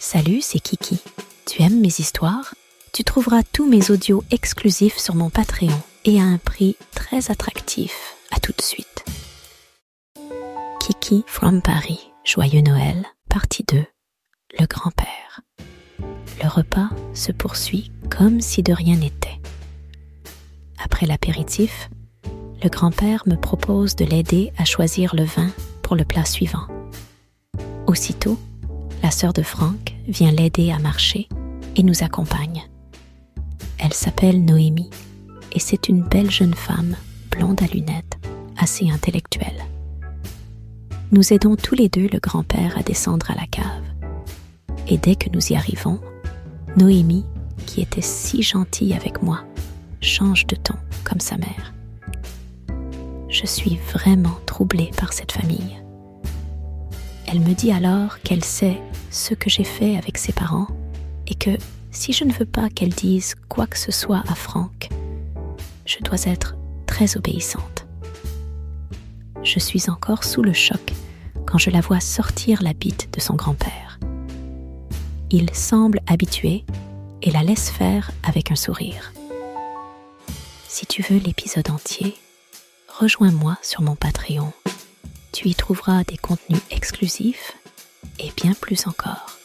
Salut, c'est Kiki. Tu aimes mes histoires? Tu trouveras tous mes audios exclusifs sur mon Patreon et à un prix très attractif. À tout de suite. Kiki from Paris, Joyeux Noël, partie 2. Le grand-père. Le repas se poursuit comme si de rien n'était. Après l'apéritif, le grand-père me propose de l'aider à choisir le vin pour le plat suivant. Aussitôt, la sœur de Franck vient l'aider à marcher et nous accompagne. Elle s'appelle Noémie et c'est une belle jeune femme, blonde à lunettes, assez intellectuelle. Nous aidons tous les deux le grand-père à descendre à la cave. Et dès que nous y arrivons, Noémie, qui était si gentille avec moi, change de ton comme sa mère. Je suis vraiment troublée par cette famille. Elle me dit alors qu'elle sait ce que j'ai fait avec ses parents et que si je ne veux pas qu'elle dise quoi que ce soit à Franck, je dois être très obéissante. Je suis encore sous le choc quand je la vois sortir la bite de son grand-père. Il semble habitué et la laisse faire avec un sourire. Si tu veux l'épisode entier, rejoins-moi sur mon Patreon. Tu y trouveras des contenus exclusifs et bien plus encore.